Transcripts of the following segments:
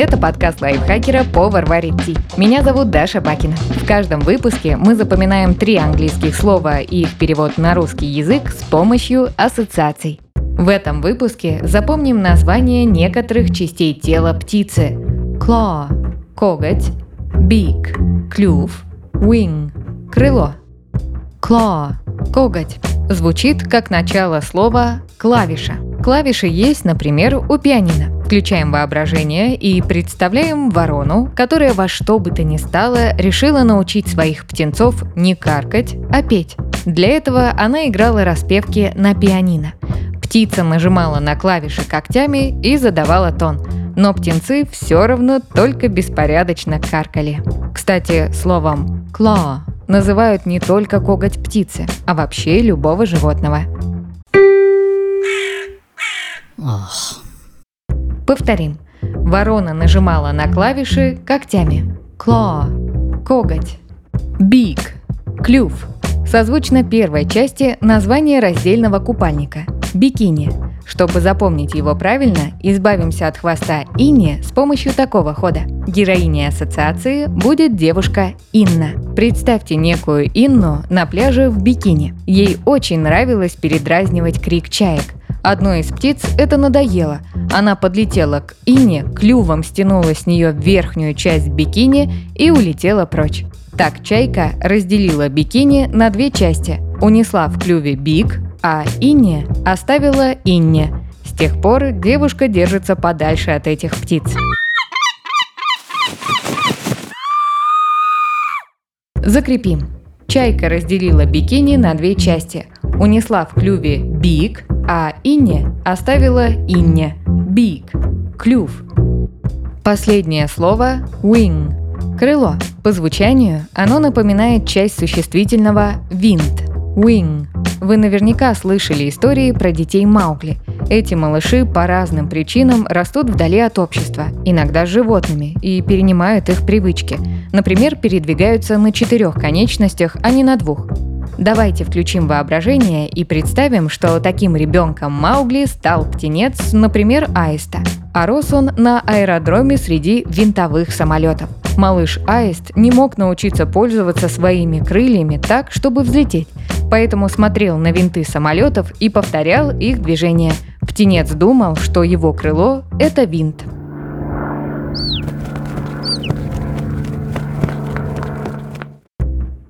Это подкаст лайфхакера «Повар варит ти». Меня зовут Даша Бакина. В каждом выпуске мы запоминаем три английских слова и их перевод на русский язык с помощью ассоциаций. В этом выпуске запомним название некоторых частей тела птицы. Claw – коготь, beak – клюв, wing – крыло. Claw – коготь. Звучит как начало слова «клавиша». Клавиши есть, например, у пианино. Включаем воображение и представляем ворону, которая во что бы то ни стало решила научить своих птенцов не каркать, а петь. Для этого она играла распевки на пианино. Птица нажимала на клавиши когтями и задавала тон. Но птенцы все равно только беспорядочно каркали. Кстати, словом «claw» называют не только коготь птицы, а вообще любого животного. Ох. Повторим. Ворона нажимала на клавиши когтями. Claw – коготь. Beak – клюв. Созвучно первой части названия раздельного купальника – бикини. Чтобы запомнить его правильно, избавимся от хвоста Инни с помощью такого хода. Героиней ассоциации будет девушка Инна. Представьте некую Инну на пляже в бикини. Ей очень нравилось передразнивать крик чаек. Одной из птиц это надоело. Она подлетела к Ине, клювом стянула с нее верхнюю часть бикини и улетела прочь. Так чайка разделила бикини на две части. Унесла в клюве бик, а Инне оставила Инне. С тех пор девушка держится подальше от этих птиц. Закрепим. Чайка разделила бикини на две части. Унесла в клюве бик, а Инне оставила Инне. Бик – клюв. Последнее слово – wing – крыло. По звучанию оно напоминает часть существительного wind – wing. Вы наверняка слышали истории про детей Маугли. Эти малыши по разным причинам растут вдали от общества, иногда с животными, и перенимают их привычки. Например, передвигаются на четырех конечностях, а не на двух. Давайте включим воображение и представим, что таким ребенком Маугли стал птенец, например, аиста. А рос он на аэродроме среди винтовых самолетов. Малыш Аист не мог научиться пользоваться своими крыльями так, чтобы взлететь, поэтому смотрел на винты самолетов и повторял их движения. Птенец думал, что его крыло – это винт.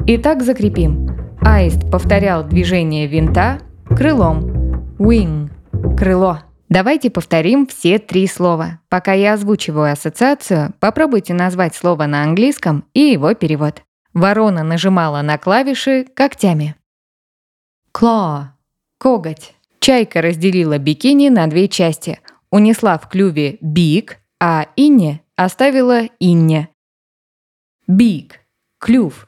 Итак, закрепим. Аист повторял движение винта крылом. Wing – крыло. Давайте повторим все три слова. Пока я озвучиваю ассоциацию, попробуйте назвать слово на английском и его перевод. Ворона нажимала на клавиши когтями. Claw – коготь. Чайка разделила бикини на две части. Унесла в клюве бик, а Инне оставила Инне. Бик – клюв.